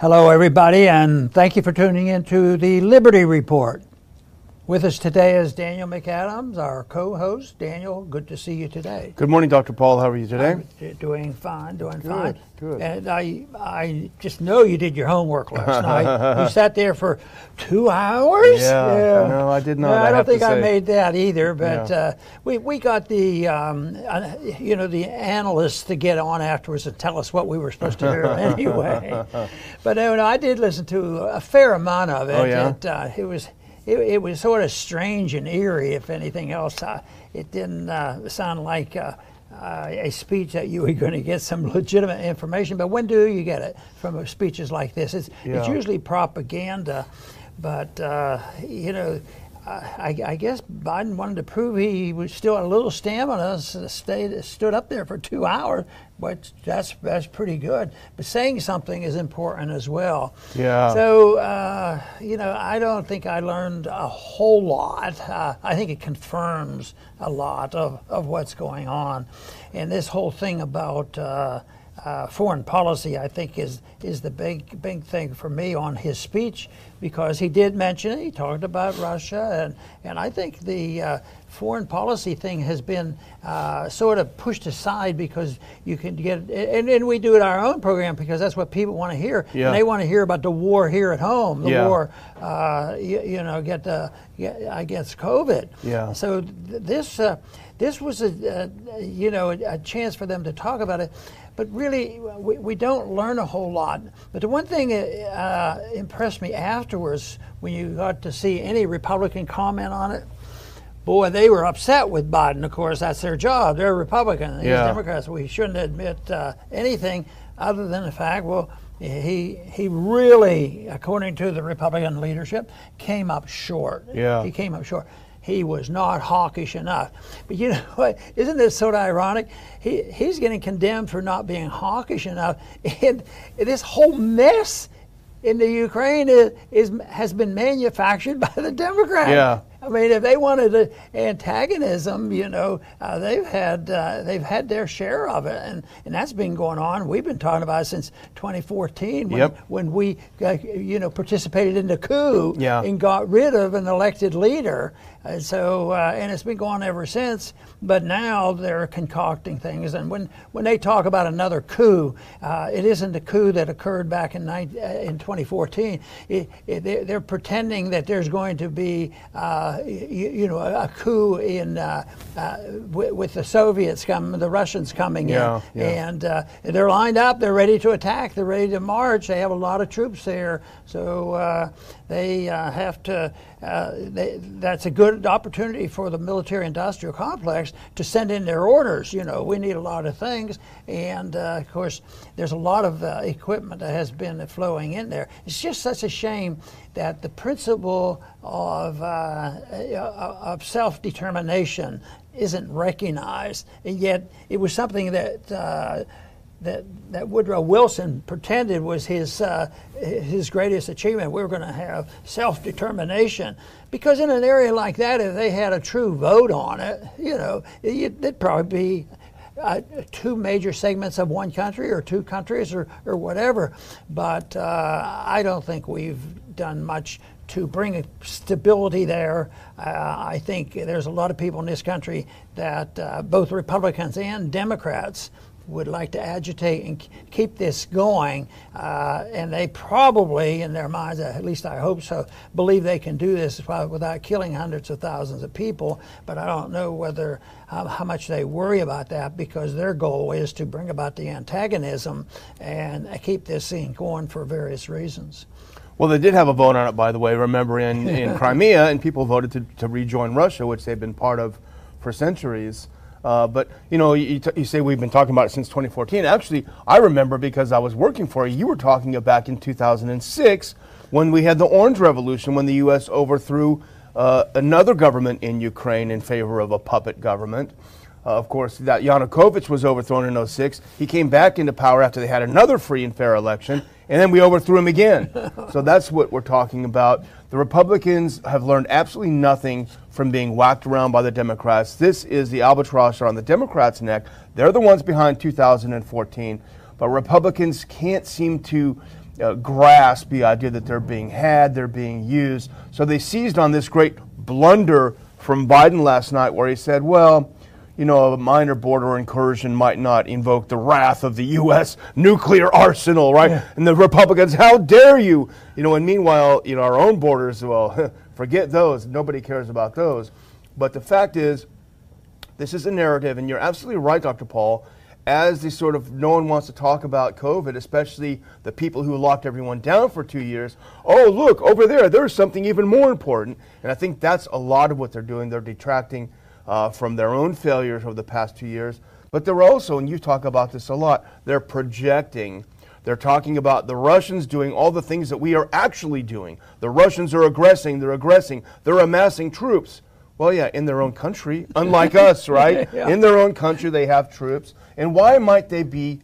Hello, everybody, and thank you for tuning in to the Liberty Report. With us today is Daniel McAdams, our co-host. Daniel, good to see you today. Good morning, Dr. Paul. How are you today? I'm doing fine, doing Good, fine. good. And I, I just know you did your homework last night. You sat there for two hours. Yeah, no, I did not, No, I I, don't think I made that either. But Yeah. uh, we we got the, um, uh, you know, the analysts to get on afterwards and tell us what we were supposed to hear anyway. But uh, no, I did listen to a fair amount of it. Oh, yeah? It, uh, it was. It, it was sort of strange and eerie, if anything else. Uh, it didn't uh, sound like uh, uh, a speech that you were going to get some legitimate information. But when do you get it from speeches like this? It's, it's usually propaganda, but uh, you know. I, I guess Biden wanted to prove he was still had a little stamina, stayed, stood up there for two hours, but that's that's pretty good. But saying something is important as well. Yeah. So uh, you know, I don't think I learned a whole lot. Uh, I think it confirms a lot of, of what's going on, and this whole thing about. Uh, uh, foreign policy, I think, is is the big big thing for me on his speech because he did mention it. He talked about Russia, and and I think the uh, foreign policy thing has been uh, sort of pushed aside because you can get and, and we do it our own program because that's what people want to hear. Yeah. And they want to hear about the war here at home, the Yeah. war, uh, you, you know, get the get against COVID. Yeah. So th- this uh, this was a uh, you know a, a chance for them to talk about it, but really we, we don't learn a whole lot. But the one thing that uh, impressed me afterwards when you got to see any Republican comment on it. Boy, they were upset with Biden. Of course, that's their job. They're Republican. He's Yeah. Democrats. We shouldn't admit uh, anything other than the fact, well, he he really, according to the Republican leadership, came up short. Yeah. He came up short. He was not hawkish enough. But you know what? Isn't this sort of ironic? He he's getting condemned for not being hawkish enough. And this whole mess in the Ukraine is, is has been manufactured by the Democrats. Yeah. I mean, if they wanted a antagonism, you know, uh, they've had uh, they've had their share of it, and, and that's been going on. We've been talking about it since 2014 when, Yep. when we, uh, you know, participated in the coup Yeah. and got rid of an elected leader. And so, uh, and it's been going on ever since. But now they're concocting things, and when when they talk about another coup, uh, it isn't the coup that occurred back in nine, uh, in 2014. It, it, they're, they're pretending that there's going to be, uh, you, you know, a, coup in uh, uh, with, with the Soviets coming, the Russians coming Yeah, in, yeah. and uh, they're lined up. They're ready to attack. They're ready to march. They have a lot of troops there, so uh, they uh, have to. Uh, they, that's a good opportunity for the military-industrial complex to send in their orders. You know, we need a lot of things, and uh, of course, there's a lot of uh, equipment that has been flowing in there. It's just such a shame that the principle of uh, of self-determination isn't recognized, and yet it was something that. That, that Woodrow Wilson pretended was his uh, his greatest achievement. We were going to have self determination because in an area like that, if they had a true vote on it, you know, it, it'd probably be uh, two major segments of one country or two countries or, or whatever. But uh, I don't think we've done much to bring stability there. Uh, I think there's a lot of people in this country that uh, both Republicans and Democrats would like to agitate and keep this going, uh, and they probably, in their minds, at least I hope so, believe they can do this without killing hundreds of thousands of people. But I don't know whether how, how much they worry about that because their goal is to bring about the antagonism and keep this thing going for various reasons. Well, they did have a vote on it, by the way. Remember, in, in Crimea, and people voted to, to rejoin Russia, which they've been part of for centuries. Uh, but you know, you, t- you say we've been talking about it since 2014. Actually, I remember because I was working for you. You were talking about back in 2006 when we had the Orange Revolution, when the U.S. overthrew uh, another government in Ukraine in favor of a puppet government. Uh, of course, that Yanukovych was overthrown in 06. He came back into power after they had another free and fair election, and then we overthrew him again. so that's what we're talking about. The Republicans have learned absolutely nothing from being whacked around by the Democrats. This is the albatross on the Democrats' neck. They're the ones behind 2014, but Republicans can't seem to uh, grasp the idea that they're being had, they're being used. So they seized on this great blunder from Biden last night where he said, well, you know, a minor border incursion might not invoke the wrath of the U.S. nuclear arsenal, right? Yeah. And the Republicans, how dare you? You know, and meanwhile, you know, our own borders, well, forget those. Nobody cares about those. But the fact is, this is a narrative, and you're absolutely right, Dr. Paul. As the sort of no one wants to talk about COVID, especially the people who locked everyone down for two years. Oh, look over there, there's something even more important, and I think that's a lot of what they're doing. They're detracting uh, from their own failures over the past two years. But they're also, and you talk about this a lot, they're projecting. They're talking about the Russians doing all the things that we are actually doing. The Russians are aggressing, they're aggressing, they're amassing troops. Well, yeah, in their own country, unlike us, right? yeah. In their own country, they have troops. And why might they be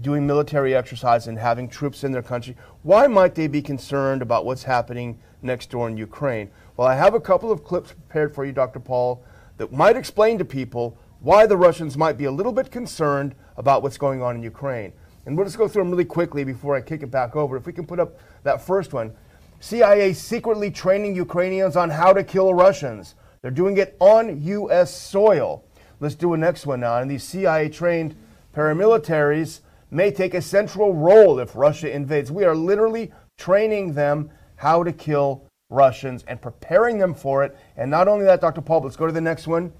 doing military exercise and having troops in their country? Why might they be concerned about what's happening next door in Ukraine? Well, I have a couple of clips prepared for you, Dr. Paul, that might explain to people why the Russians might be a little bit concerned about what's going on in Ukraine. And we'll just go through them really quickly before I kick it back over. If we can put up that first one CIA secretly training Ukrainians on how to kill Russians. They're doing it on U.S. soil. Let's do a next one now. And these CIA trained paramilitaries may take a central role if Russia invades. We are literally training them how to kill Russians and preparing them for it. And not only that, Dr. Paul, let's go to the next one.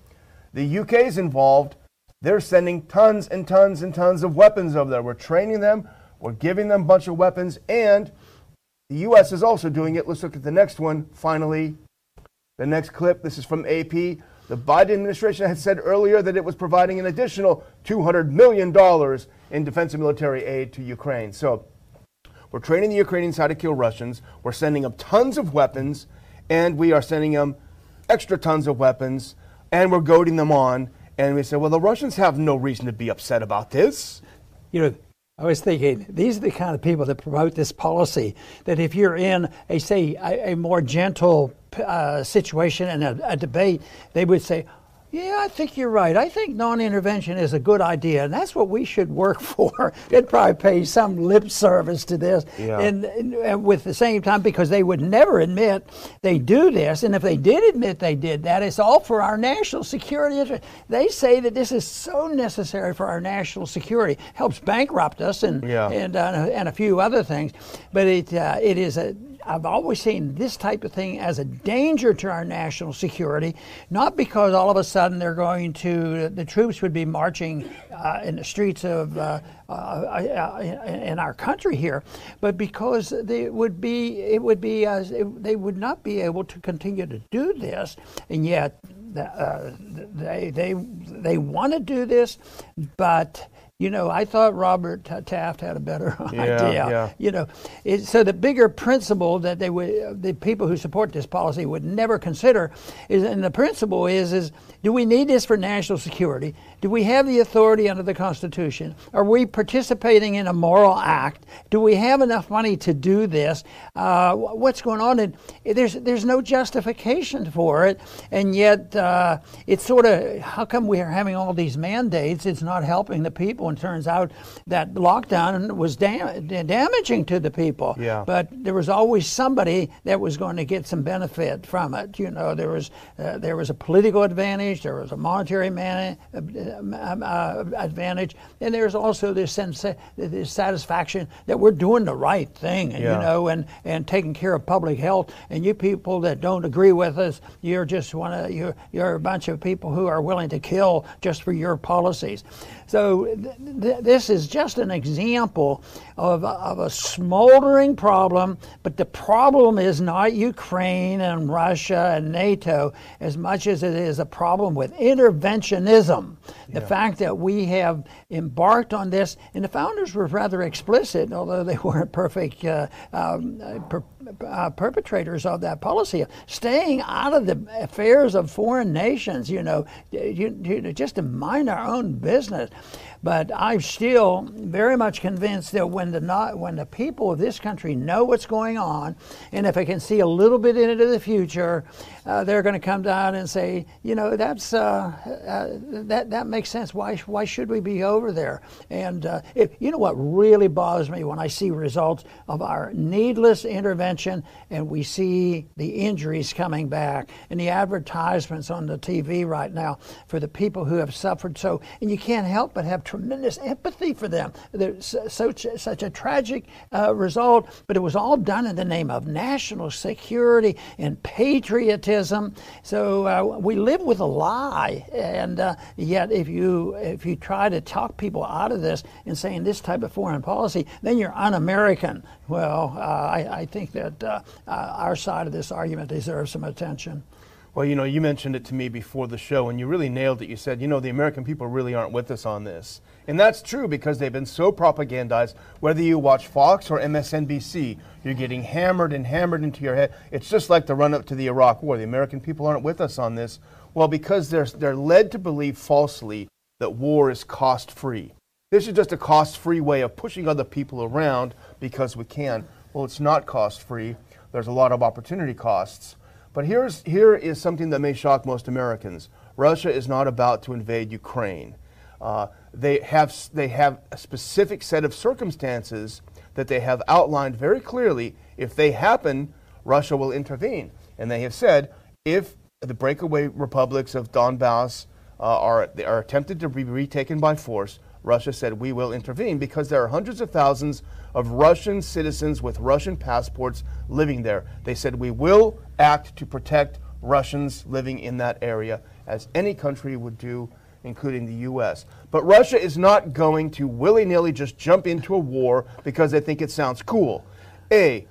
The UK is involved. They're sending tons and tons and tons of weapons over there. We're training them, we're giving them a bunch of weapons, and the U.S. is also doing it. Let's look at the next one. Finally, the next clip. This is from AP. The Biden administration had said earlier that it was providing an additional $200 million in defense and military aid to Ukraine. So we're training the Ukrainians how to kill Russians. We're sending them tons of weapons, and we are sending them extra tons of weapons, and we're goading them on. And we say, well, the Russians have no reason to be upset about this. You know, I was thinking these are the kind of people that promote this policy. That if you're in a say a, a more gentle uh, situation and a, a debate, they would say, yeah, I think you're right. I think non-intervention is a good idea, and that's what we should work for. They'd probably pay some lip service to this, yeah. and, and, with the same time, because they would never admit they do this, and if they did admit they did that, it's all for our national security interest. They say that this is so necessary for our national security, helps bankrupt us, and yeah. and uh, and a few other things, but it uh, it is a I've always seen this type of thing as a danger to our national security, not because all of a sudden they're going to, the troops would be marching uh, in the streets of uh, uh, uh in our country here, but because they would be, it would be, it, they would not be able to continue to do this, and yet uh, they they they want to do this, but you know, I thought Robert Taft had a better yeah, idea. Yeah. You know, it, so the bigger principle that they would, the people who support this policy would never consider is, and the principle is, is do we need this for national security? Do we have the authority under the Constitution? Are we participating in a moral act? Do we have enough money to do this? Uh, what's going on? And there's there's no justification for it, and yet uh, it's sort of how come we are having all these mandates? It's not helping the people, and turns out that lockdown was dam- damaging to the people. Yeah. But there was always somebody that was going to get some benefit from it. You know, there was uh, there was a political advantage, there was a monetary man um, uh, advantage, and there's also this sense, this satisfaction that we're doing the right thing, yeah. you know, and, and taking care of public health. And you people that don't agree with us, you're just one of you're you're a bunch of people who are willing to kill just for your policies. So this is just an example of, of a smoldering problem, but the problem is not Ukraine and Russia and NATO as much as it is a problem with interventionism. The fact that we have embarked on this, and the founders were rather explicit, although they weren't perfect uh, um, per, uh, perpetrators of that policy, staying out of the affairs of foreign nations, you know, you, you, just to mind our own business. But I'm still very much convinced that when the not, when the people of this country know what's going on, and if they can see a little bit into the future, uh, they're going to come down and say, you know, that's uh, uh, that that makes sense. Why why should we be over there? And uh, you know what really bothers me when I see results of our needless intervention and we see the injuries coming back and the advertisements on the TV right now for the people who have suffered so, and you can't help but have tremendous empathy for them. There's such such a tragic uh, result, but it was all done in the name of national security and patriotism so uh, we live with a lie, and uh, yet if you if you try to talk people out of this and saying this type of foreign policy, then you're un-American. Well, uh, I, I, think that uh, uh, our side of this argument deserves some attention. Well, you know, you mentioned it to me before the show, and you really nailed it. You said, you know, the American people really aren't with us on this. And that's true because they've been so propagandized. Whether you watch Fox or MSNBC, you're getting hammered and hammered into your head. It's just like the run up to the Iraq War. The American people aren't with us on this. Well, because they're, they're led to believe falsely that war is cost free. This is just a cost free way of pushing other people around because we can. Well, it's not cost free. There's a lot of opportunity costs. But here's, here is something that may shock most Americans Russia is not about to invade Ukraine. Uh, they, have, they have a specific set of circumstances that they have outlined very clearly. If they happen, Russia will intervene. And they have said if the breakaway republics of Donbass uh, are, are attempted to be retaken by force, Russia said we will intervene because there are hundreds of thousands of Russian citizens with Russian passports living there. They said we will act to protect Russians living in that area as any country would do including the U.S. But Russia is not going to willy nilly just jump into a war because they think it sounds cool. A,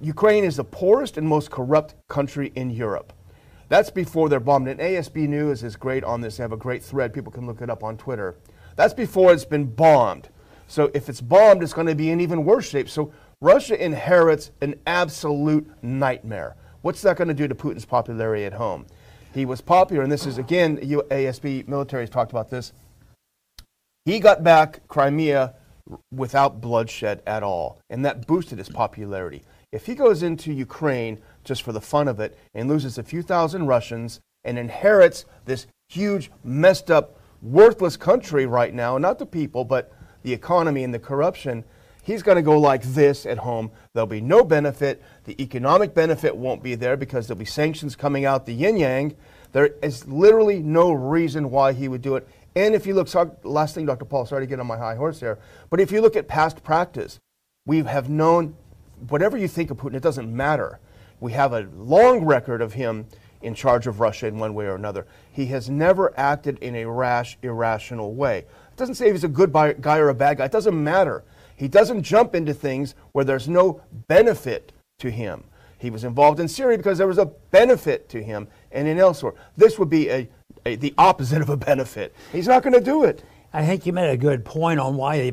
Ukraine is the poorest and most corrupt country in Europe. That's before they're bombed. And ASB News is great on this. They have a great thread. People can look it up on Twitter. That's before it's been bombed. So if it's bombed, it's going to be in even worse shape. So Russia inherits an absolute nightmare. What's that going to do to Putin's popularity at home? He was popular, and this is again, ASB military has talked about this. He got back Crimea without bloodshed at all, and that boosted his popularity. If he goes into Ukraine just for the fun of it and loses a few thousand Russians and inherits this huge, messed up, worthless country right now, not the people, but the economy and the corruption, he's going to go like this at home. There'll be no benefit. The economic benefit won't be there because there'll be sanctions coming out the yin yang. There is literally no reason why he would do it. And if you look, so last thing, Dr. Paul, sorry to get on my high horse here, but if you look at past practice, we have known, whatever you think of Putin, it doesn't matter. We have a long record of him in charge of Russia in one way or another. He has never acted in a rash, irrational way. It doesn't say if he's a good guy or a bad guy. It doesn't matter. He doesn't jump into things where there's no benefit to him. He was involved in Syria because there was a benefit to him and in elsewhere. This would be a, a the opposite of a benefit. He's not going to do it. I think you made a good point on why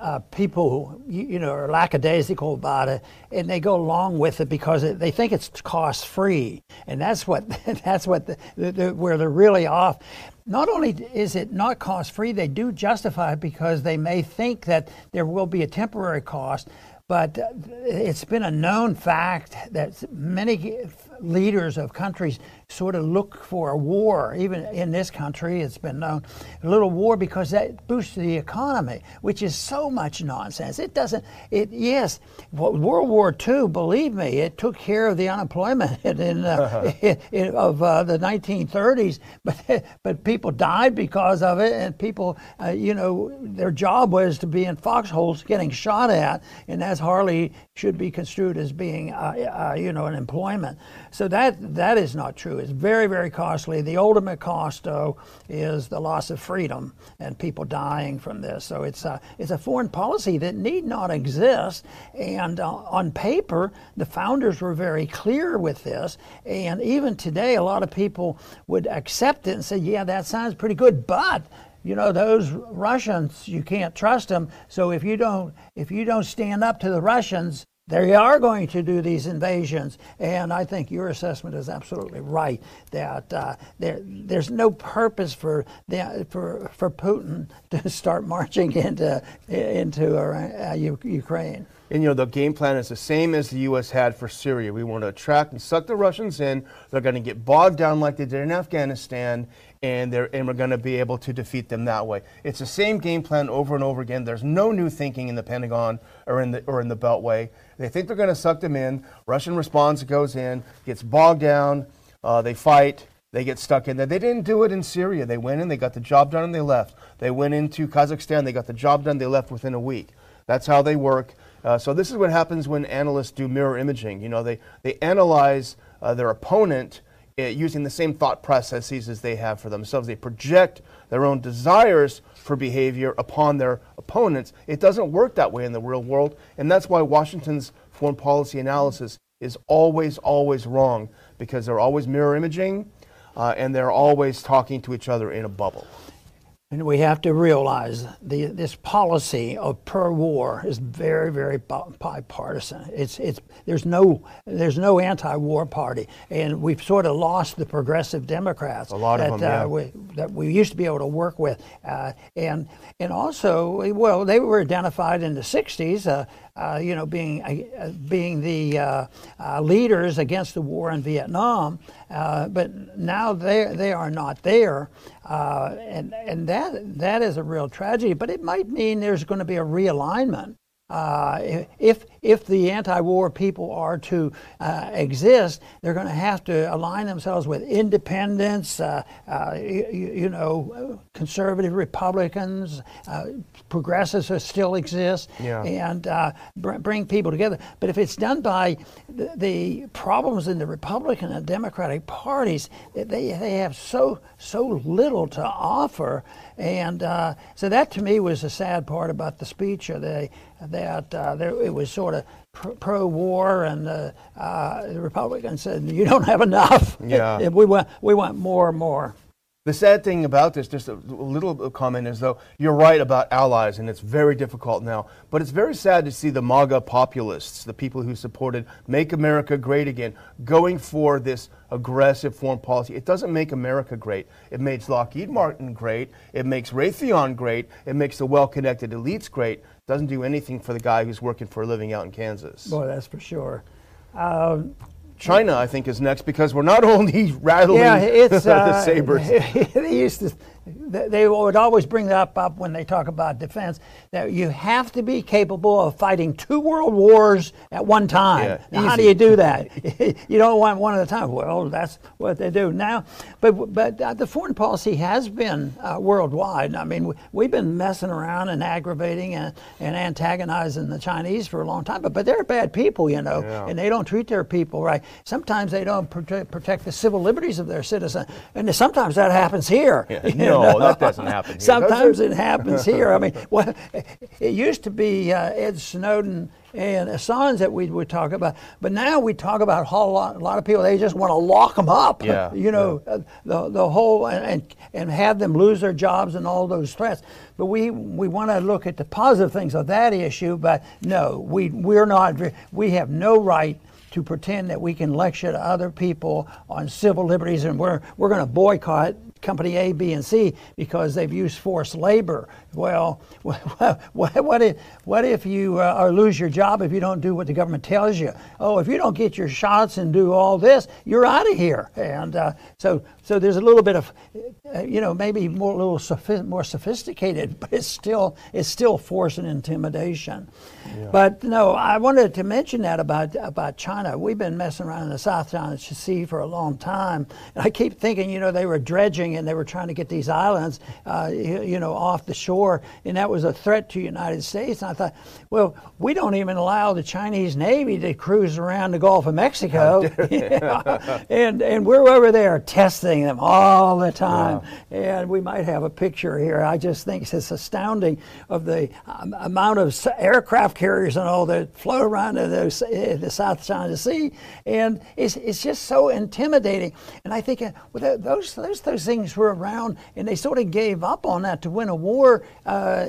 uh, people, you, you, know, are lackadaisical about it, and they go along with it because it, they think it's cost free, and that's what that's what the, the, the, where they're really off. Not only is it not cost free, they do justify it because they may think that there will be a temporary cost, but it's been a known fact that many leaders of countries sort of look for a war. Even in this country, it's been known a little war because that boosts the economy, which is so much nonsense. It doesn't. It yes, World War II. Believe me, it took care of the unemployment in, uh, in, in of uh, the 1930s. But but people died because of it, and people, uh, you know, their job was to be in foxholes getting shot at, and that's hardly should be construed as being, uh, uh, you know, an employment. So that that is not true. It's very, very costly. The ultimate cost, though, is the loss of freedom and people dying from this. So it's a, it's a foreign policy that need not exist. And uh, on paper, the founders were very clear with this. And even today, a lot of people would accept it and say, yeah, that sounds pretty good, but you know those Russians you can't trust them so if you don't if you don't stand up to the Russians they are going to do these invasions. And I think your assessment is absolutely right that uh, there, there's no purpose for, the, for, for Putin to start marching into, into uh, Ukraine. And you know the game plan is the same as the U.S. had for Syria. We want to attract and suck the Russians in. They're going to get bogged down like they did in Afghanistan, and they're and we're going to be able to defeat them that way. It's the same game plan over and over again. There's no new thinking in the Pentagon or in the or in the Beltway. They think they're going to suck them in. Russian response goes in, gets bogged down. Uh, they fight. They get stuck in there. They didn't do it in Syria. They went in, they got the job done, and they left. They went into Kazakhstan. They got the job done. They left within a week. That's how they work. Uh, so this is what happens when analysts do mirror imaging. You know, they, they analyze uh, their opponent uh, using the same thought processes as they have for themselves. They project their own desires for behavior upon their opponents. It doesn't work that way in the real world, and that's why Washington's foreign policy analysis is always, always wrong because they're always mirror imaging uh, and they're always talking to each other in a bubble. And we have to realize the, this policy of pro-war is very, very bipartisan. It's, it's, there's no, there's no anti-war party, and we've sort of lost the progressive Democrats A lot that, them, yeah. uh, we, that we used to be able to work with, uh, and and also, well, they were identified in the '60s. Uh, uh, you know, being uh, being the uh, uh, leaders against the war in Vietnam, uh, but now they they are not there, and and that that is a real tragedy. But it might mean there's going to be a realignment uh, if if the anti-war people are to uh, exist, they're going to have to align themselves with independents, uh, uh you, you, know, conservative Republicans, uh, progressives who still exist, yeah. and uh, br- bring people together. But if it's done by the, the, problems in the Republican and Democratic parties, they they have so so little to offer, and uh, so that to me was the sad part about the speech. Of the that uh, there, it was sort of pro war, and the, uh, the Republicans said, "You don't have enough. Yeah. we want we want more and more." The sad thing about this, just a little comment, is though you're right about allies, and it's very difficult now. But it's very sad to see the MAGA populists, the people who supported "Make America Great Again," going for this aggressive foreign policy. It doesn't make America great. It makes Lockheed Martin great. It makes Raytheon great. It makes the well-connected elites great. It Doesn't do anything for the guy who's working for a living out in Kansas. Boy, that's for sure. Um, China, I think, is next because we're not only rattling yeah, it's, the uh, sabers. they used to, they would always bring that up when they talk about defense. That you have to be capable of fighting two world wars at one time. Yeah, how do you do that? you don't want one at a time. Well, that's what they do now. But but uh, the foreign policy has been uh, worldwide. I mean, we, have been messing around and aggravating and, and antagonizing the Chinese for a long time. But but they're bad people, you know, yeah. and they don't treat their people right. Sometimes they don't protect, protect the civil liberties of their citizens, and sometimes that happens here. Yeah. No, that doesn't happen. Here, sometimes it? it? happens here. I mean, well, it used to be uh, Ed Snowden and Assange that we would talk about, but now we talk about a whole lot, a lot of people. They just want to lock them up. Yeah, you know, yeah. uh, the the whole and and have them lose their jobs and all those threats. But we we want to look at the positive things of that issue. But no, we we're not. We have no right to pretend that we can lecture to other people on civil liberties and we're, we're going to boycott company A, B, and C because they've used forced labor. Well, what if, what if you uh, or lose your job if you don't do what the government tells you? Oh, if you don't get your shots and do all this, you're out of here. And uh, so, so there's a little bit of, uh, you know, maybe more a little sophi- more sophisticated, but it's still it's still force and intimidation. Yeah. But no, I wanted to mention that about about China. We've been messing around in the South China Sea for a long time, and I keep thinking, you know, they were dredging and they were trying to get these islands, uh, you, know, off the shore, and that was a threat to the United States. And I thought, well, we don't even allow the Chinese Navy to cruise around the Gulf of Mexico, and and we're over there testing them all the time. Yeah. And we might have a picture here. I just think it's astounding of the um, amount of aircraft carriers and all that float around in the, in the South China Sea, and it's, it's just so intimidating. And I think uh, well, those those those things things were around, and they sort of gave up on that to win a war. Uh,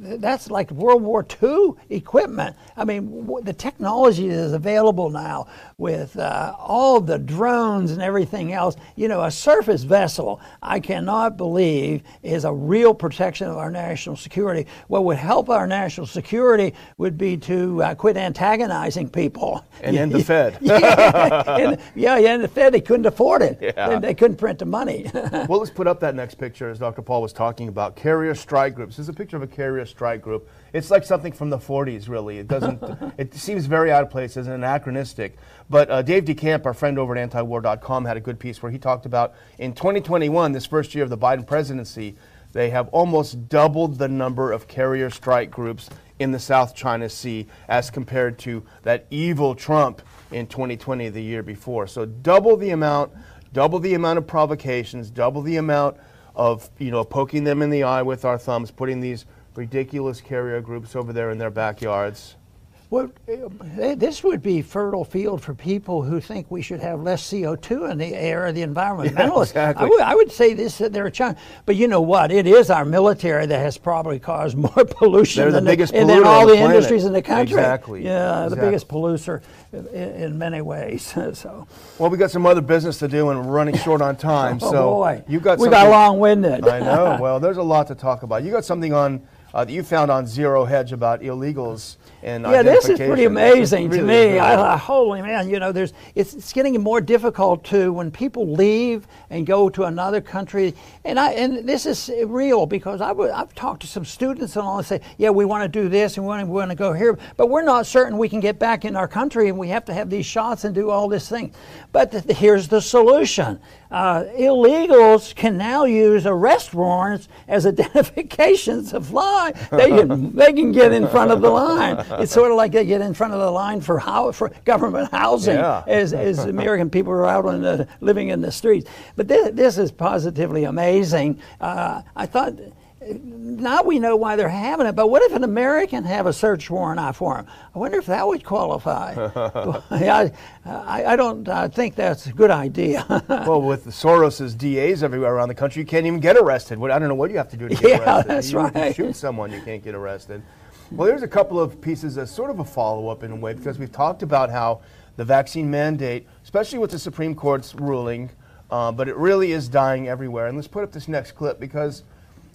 that's like World War II equipment. I mean, the technology that is available now with uh, all the drones and everything else. You know, a surface vessel, I cannot believe, is a real protection of our national security. What would help our national security would be to uh, quit antagonizing people. And end the Fed. yeah, and, yeah, yeah, and the Fed, they couldn't afford it. Yeah. They, they couldn't print the money. well, let's put up that next picture, as Dr. Paul was talking about. Carrier strike groups. This is a picture of a carrier strike group. It's like something from the 40s, really. It doesn't. it seems very out of place as anachronistic. But uh, Dave DeCamp, our friend over at antiwar.com, had a good piece where he talked about in 2021, this first year of the Biden presidency, they have almost doubled the number of carrier strike groups in the South China Sea as compared to that evil Trump in 2020, the year before. So double the amount, double the amount of provocations, double the amount of you know poking them in the eye with our thumbs, putting these ridiculous carrier groups over there in their backyards. Well, eh, this would be fertile field for people who think we should have less CO2 in the air, the environmentalists. Yeah, exactly. I, would, I would say this, that they're a challenge. But you know what? It is our military that has probably caused more pollution they're than, the biggest the, all the, the industries in the country. Exactly. Yeah, exactly. the biggest polluter in, in, many ways. so. Well, we got some other business to do, and we're running short on time. oh, so boy. you got we got long-winded. I know. Well, there's a lot to talk about. You got something on uh, that you found on Zero Hedge about illegals and yeah, this is pretty amazing really to me. I, I, holy man, you know, there's it's, it's getting more difficult to when people leave and go to another country, and I and this is real because I w- I've talked to some students and all and say, yeah, we want to do this and we want, we want to go here, but we're not certain we can get back in our country, and we have to have these shots and do all this thing. But th- here's the solution: uh, illegals can now use arrest warrants as identifications to fly. They can they can get in front of the line it's sort of like they get in front of the line for how for government housing yeah. as, as American people are out on the, living in the streets. But this, this is positively amazing. Uh, I thought now we know why they're having it, but what if an American have a search warrant out for him? I wonder if that would qualify. I, I, I, don't uh, think that's a good idea. well, with the Soros's DAs everywhere around the country, you can't even get arrested. I don't know what you have to do to get yeah, arrested. That's you, right. You shoot someone, you can't get arrested. Well, there's a couple of pieces as sort of a follow up in a way because we've talked about how the vaccine mandate, especially with the Supreme Court's ruling, uh, but it really is dying everywhere. And let's put up this next clip because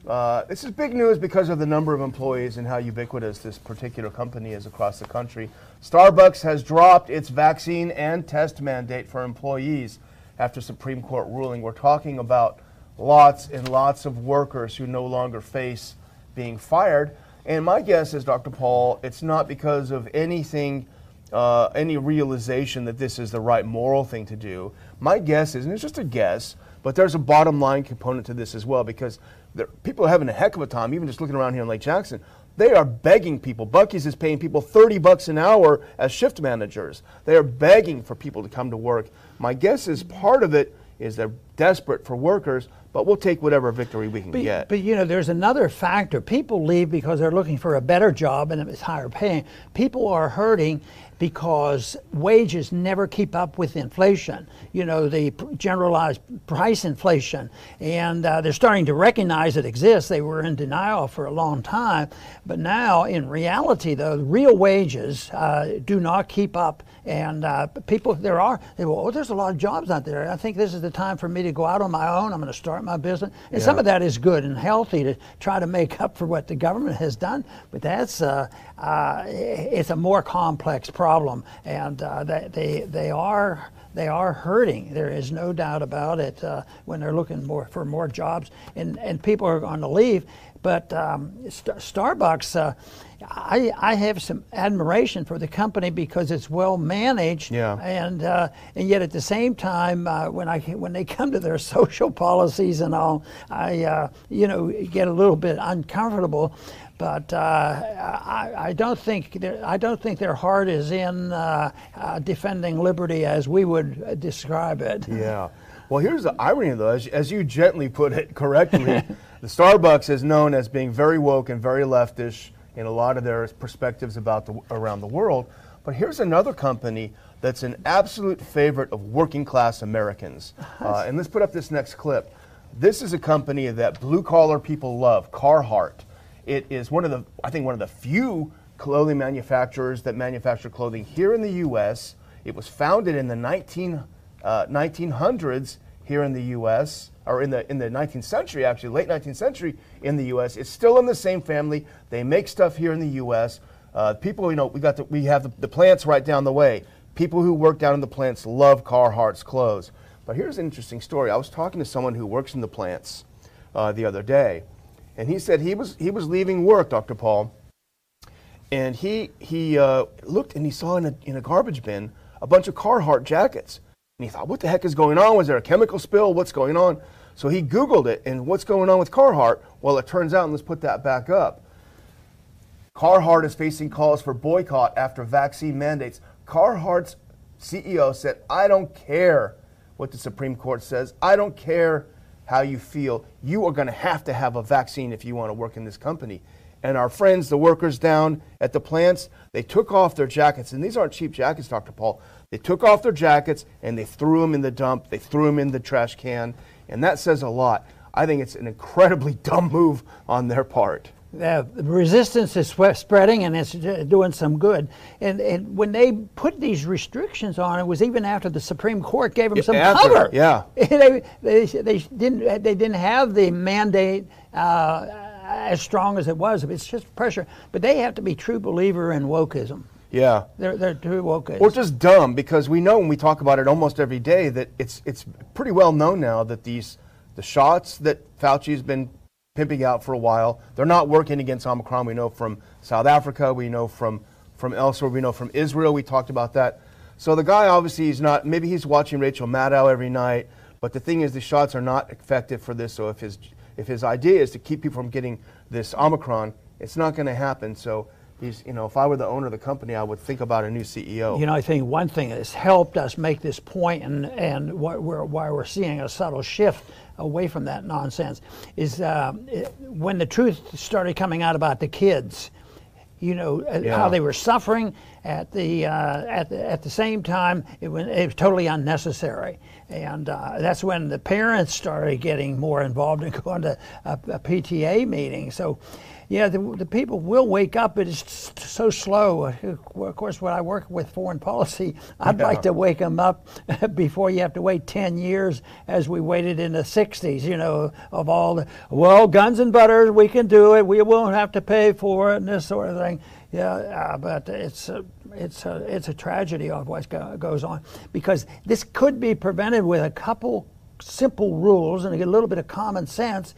uh, this is big news because of the number of employees and how ubiquitous this particular company is across the country. Starbucks has dropped its vaccine and test mandate for employees after Supreme Court ruling. We're talking about lots and lots of workers who no longer face being fired. And my guess is, Dr. Paul, it's not because of anything, uh, any realization that this is the right moral thing to do. My guess is, and it's just a guess, but there's a bottom line component to this as well because people are having a heck of a time, even just looking around here in Lake Jackson. They are begging people. Buc-ee's is paying people 30 bucks an hour as shift managers. They are begging for people to come to work. My guess is part of it is they're desperate for workers, but we'll take whatever victory we can but, get. But you know, there's another factor. People leave because they're looking for a better job and it's higher paying. People are hurting because wages never keep up with inflation. You know, the generalized price inflation. And uh, they're starting to recognize it exists. They were in denial for a long time. But now, in reality, though, real wages uh, do not keep up. And uh, people, there are, they go, oh, there's a lot of jobs out there. I think this is the time for me to go out on my own. I'm going to start my business. And yeah. some of that is good and healthy to try to make up for what the government has done. But that's, uh, uh, it's a more complex problem. And uh, they, they, they are they are hurting. There is no doubt about it uh, when they're looking more for more jobs, and, and people are going to leave. But um, St- Starbucks, uh, I, I have some admiration for the company because it's well managed, yeah. and uh, and yet at the same time, uh, when I when they come to their social policies and all, I uh, you know get a little bit uncomfortable. But uh, I, I, don't think I don't think their heart is in uh, uh, defending liberty as we would describe it. Yeah. Well, here's the irony, though, as, as you gently put it correctly, the Starbucks is known as being very woke and very leftish in a lot of their perspectives about the, around the world. But here's another company that's an absolute favorite of working class Americans. Uh, and let's put up this next clip. This is a company that blue collar people love, Carhartt. It is one of the, I think, one of the few clothing manufacturers that manufacture clothing here in the U.S. It was founded in the 19, uh, 1900s here in the U.S. or in the in the 19th century, actually, late 19th century in the U.S. It's still in the same family. They make stuff here in the U.S. Uh, people, you know, we got the, we have the, the plants right down the way. People who work down in the plants love Carhartt's clothes. But here's an interesting story. I was talking to someone who works in the plants uh, the other day, and he said he was he was leaving work, Dr. Paul, and he he uh, looked and he saw in a in a garbage bin a bunch of Carhartt jackets. And he thought, what the heck is going on? Was there a chemical spill? What's going on? So he Googled it, and what's going on with Carhartt? Well, it turns out, and let's put that back up. Carhartt is facing calls for boycott after vaccine mandates. Carhartt's CEO said, I don't care what the Supreme Court says. I don't care how you feel. You are going to have to have a vaccine if you want to work in this company. And our friends, the workers down at the plants, they took off their jackets. And these aren't cheap jackets, Dr. Paul. They took off their jackets and they threw them in the dump. They threw them in the trash can. And that says a lot. I think it's an incredibly dumb move on their part. Uh, the resistance is spreading and it's doing some good. And, and when they put these restrictions on, it was even after the Supreme Court gave them some after, cover. Yeah, they, they, they didn't they didn't have the mandate. Uh, as strong as it was, it's just pressure. But they have to be true believer in wokeism. Yeah. They're, they're too woke. Or just dumb because we know when we talk about it almost every day that it's, it's pretty well known now that these the shots that Fauci's been pimping out for a while, they're not working against Omicron. We know from South Africa, we know from, from elsewhere, we know from Israel, we talked about that. So the guy obviously is not, maybe he's watching Rachel Maddow every night, but the thing is the shots are not effective for this. So if his, if his idea is to keep people from getting this Omicron, it's not going to happen. So he's, you know, if I were the owner of the company, I would think about a new CEO. You know, I think one thing that's helped us make this point and, and what we're, why we're seeing a subtle shift away from that nonsense is uh, it, when the truth started coming out about the kids, you know, uh, yeah. how they were suffering at the, uh, at the, at the same time, it was, it was totally unnecessary. And uh, that's when the parents started getting more involved and going to a, a PTA meeting. So yeah, the, the people will wake up, but it's so slow. Of course, when I work with foreign policy, I'd yeah. like to wake them up before you have to wait 10 years as we waited in the 60s, you know, of all the, well, guns and butter, we can do it, we won't have to pay for it, and this sort of thing. Yeah, uh, but it's uh, it's a, it's a tragedy of what go, goes on because this could be prevented with a couple simple rules and a little bit of common sense.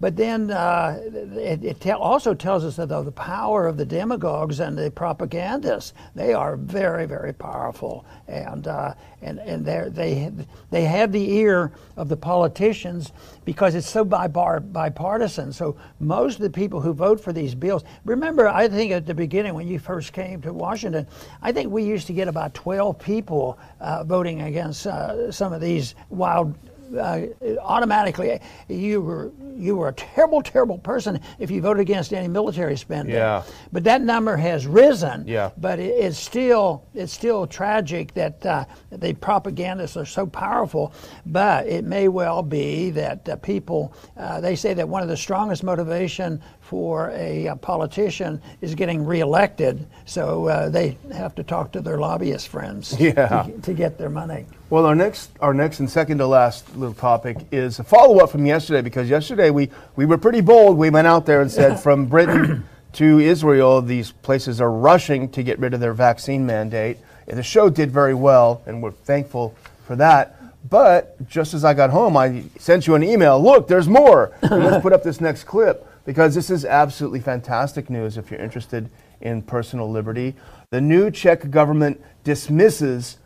But then uh, it, it te- also tells us that the, power of the demagogues and the propagandists, they are very, very powerful. And, uh, and, and they, they have the ear of the politicians because it's so bipartisan. So most of the people who vote for these bills, remember, I think at the beginning when you first came to Washington, I think we used to get about 12 people uh, voting against uh, some of these wild uh, automatically you were you were a terrible, terrible person if you voted against any military spending. Yeah. But that number has risen. Yeah. But it, it's still it's still tragic that uh, the propagandists are so powerful. But it may well be that uh, people uh, they say that one of the strongest motivation for a, a politician is getting reelected, so uh, they have to talk to their lobbyist friends yeah. to, to get their money. Well, our next, our next and second to last little topic is a follow up from yesterday because yesterday we, we were pretty bold. We went out there and said from Britain to Israel, these places are rushing to get rid of their vaccine mandate. And the show did very well, and we're thankful for that. But just as I got home, I sent you an email. Look, there's more. let's put up this next clip because this is absolutely fantastic news if you're interested in personal liberty. The new Czech government dismisses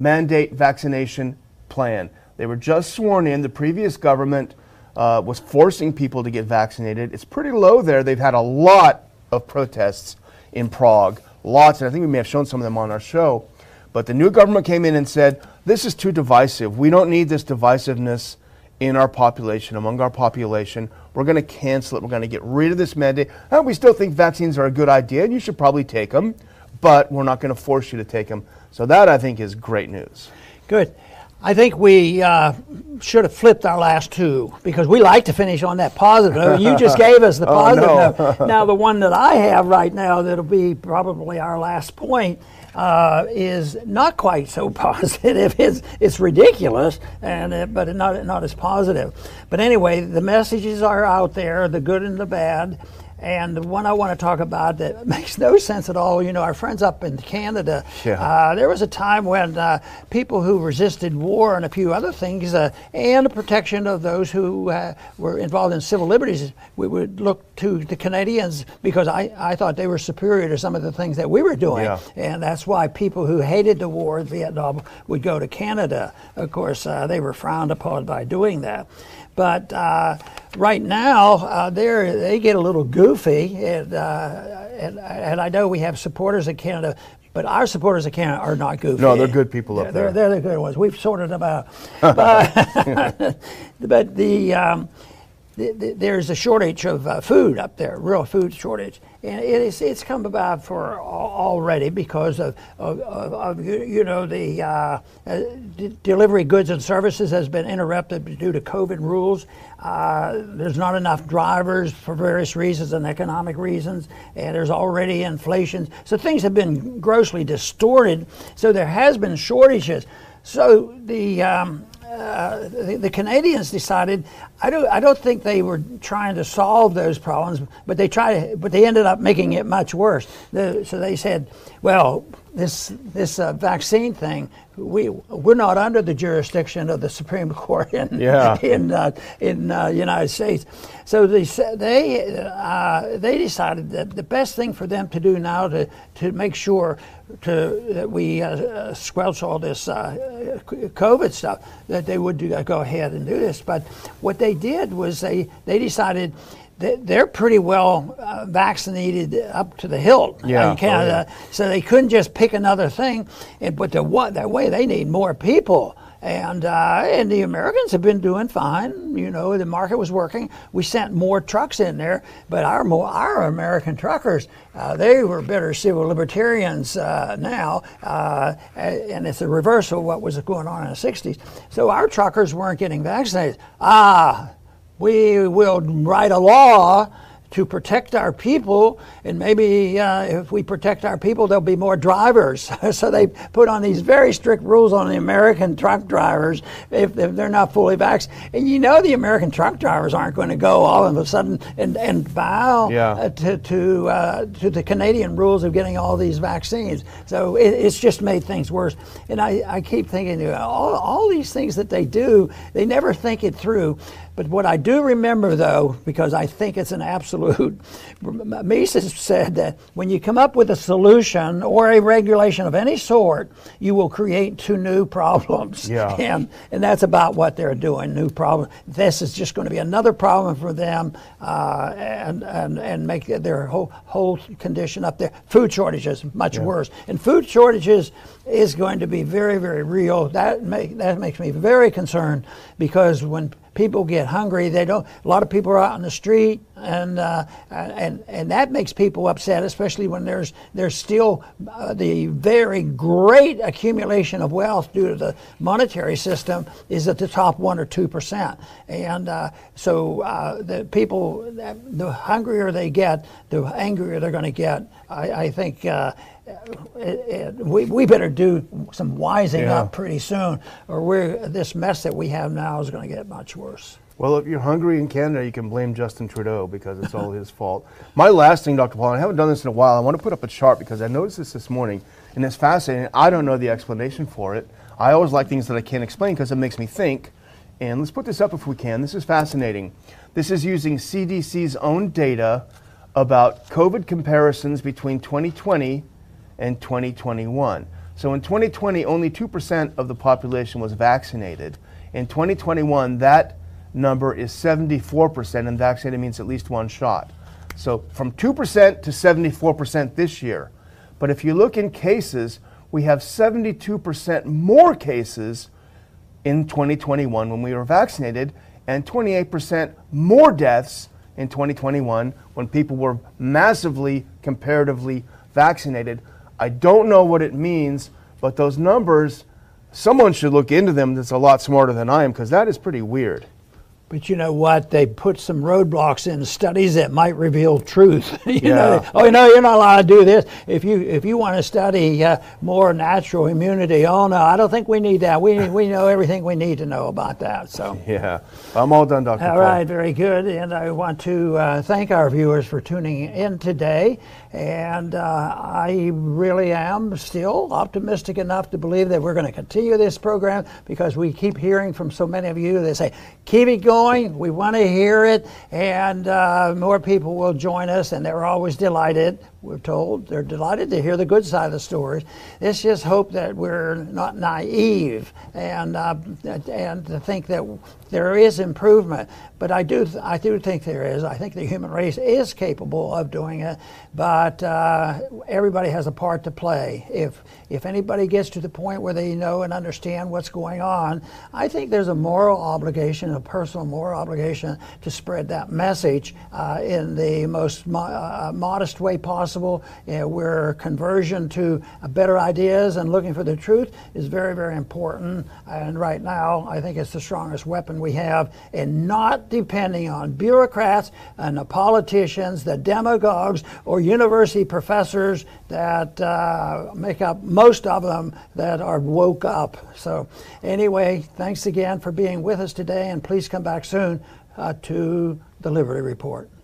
mandate vaccination plan. They were just sworn in. The previous government uh, was forcing people to get vaccinated. It's pretty low there. They've had a lot of protests in Prague, lots, and I think we may have shown some of them on our show. But the new government came in and said, this is too divisive. We don't need this divisiveness in our population, among our population. We're going to cancel it. We're going to get rid of this mandate. And we still think vaccines are a good idea, and you should probably take them, but we're not going to force you to take them. So that, I think, is great news. Good. I think we uh, should have flipped our last two because we like to finish on that positive note. You just gave us the Oh, positive no. note. Now, the one that I have right now that'll be probably our last point uh, is not quite so positive. It's, it's ridiculous, and it, but not, not as positive. But anyway, the messages are out there the good and the bad. And the one I want to talk about that makes no sense at all, you know, our friends up in Canada, Yeah. uh, there was a time when uh, people who resisted war and a few other things, uh, and the protection of those who uh, were involved in civil liberties, we would look to the Canadians because I, I thought they were superior to some of the things that we were doing. Yeah. And that's why people who hated the war in Vietnam would go to Canada. Of course, uh, they were frowned upon by doing that. But uh, right now, uh, they're, they get a little goofy, and, uh, and, and I know we have supporters in Canada, but our supporters in Canada are not goofy. No, they're good people up They're- there. They're, the good ones. We've sorted them out. but, but the, um, the, the there's a shortage of uh, food up there, real food shortage, and it is it's come about for already because of, of, of, of you know the uh, uh, d- delivery goods and services has been interrupted due to COVID rules. Uh, there's not enough drivers for various reasons and economic reasons, and there's already inflation. So things have been grossly distorted. So there has been shortages. So the um, uh, the, the Canadians decided. I don't. I don't think they were trying to solve those problems, but they tried. But they ended up making it much worse. The, so they said, "Well, this this uh, vaccine thing, we we're not under the jurisdiction of the Supreme Court in Yeah. in uh, in uh, United States." So they they uh, they decided that the best thing for them to do now to to make sure to that we uh, uh, squelch all this uh, COVID stuff that they would do, go ahead and do this. But what they did was they they decided. They're pretty well uh, vaccinated up to the hilt Yeah. in Canada, Oh, so they couldn't just pick another thing. And, but the what that way they need more people. And uh, and the Americans have been doing fine. You know, the market was working. We sent more trucks in there, but our more our American truckers, uh, they were better civil libertarians uh, now, uh, and it's a reversal of what was going on in the '60s. So our truckers weren't getting vaccinated. Ah, we will write a law to protect our people, and maybe uh, if we protect our people, there'll be more drivers. so they put on these very strict rules on the American truck drivers if, if they're not fully vaccinated. And you know the American truck drivers aren't going to go all of a sudden and, and bow Yeah. uh, to to, uh, to the Canadian rules of getting all these vaccines. So it, it's just made things worse. And I, I keep thinking, all, all these things that they do, they never think it through. But what I do remember, though, because I think it's an absolute, Mises said that when you come up with a solution or a regulation of any sort, you will create two new problems. Yeah. And, and that's about what they're doing, new problem. This is just going to be another problem for them uh, and, and, and make their whole, whole condition up there. Food shortages, much worse. And food shortages is going to be very, very real. That, make, that makes me very concerned because when people get hungry, they don't, a lot of people are out on the street and, uh, and, and that makes people upset, especially when there's, there's still uh, the very great accumulation of wealth due to the monetary system is at the top one or two percent. And uh, so uh, the people, the hungrier they get, the angrier they're going to get. I, I think uh, it, it, we, we better do some wising Yeah. up pretty soon, or we're, this mess that we have now is going to get much worse. Well, if you're hungry in Canada, you can blame Justin Trudeau because it's all his fault. My last thing, Dr. Paul, and I haven't done this in a while. I want to put up a chart because I noticed this this morning, and it's fascinating. I don't know the explanation for it. I always like things that I can't explain because it makes me think. And let's put this up if we can. This is fascinating. This is using CDC's own data about COVID comparisons between 2020 and 2021. So in 2020, only 2% of the population was vaccinated. In 2021, that number is 74%, and vaccinated means at least one shot. So from 2% to 74% this year. But if you look in cases, we have 72% more cases in 2021 when we were vaccinated, and 28% more deaths in 2021 when people were massively, comparatively vaccinated. I don't know what it means, but those numbers someone should look into them that's a lot smarter than I am because that is pretty weird. But you know what? They put some roadblocks in studies that might reveal truth. you Yeah. know, oh no, you're not allowed to do this. If you if you want to study uh, more natural immunity, oh no, I don't think we need that. We we know everything we need to know about that. So. Yeah. I'm all done, Dr. All Paul. right, very good. And I want to uh, thank our viewers for tuning in today. And uh, I really am still optimistic enough to believe that we're going to continue this program because we keep hearing from so many of you They say, keep it going. We want to hear it. And uh, more people will join us, and they're always delighted. We're told they're delighted to hear the good side of the stories. Let's just hope that we're not naive and uh, and to think that there is improvement. But I do I do think there is. I think the human race is capable of doing it. But uh, everybody has a part to play. If if anybody gets to the point where they know and understand what's going on, I think there's a moral obligation, a personal moral obligation, to spread that message uh, in the most mo- uh, modest way possible. Uh, where conversion to uh, better ideas and looking for the truth is very, very important. And right now, I think it's the strongest weapon we have and not depending on bureaucrats and the politicians, the demagogues, or university professors that uh, make up most of them that are woke up. So, anyway, thanks again for being with us today, and please come back soon uh, to the Liberty Report.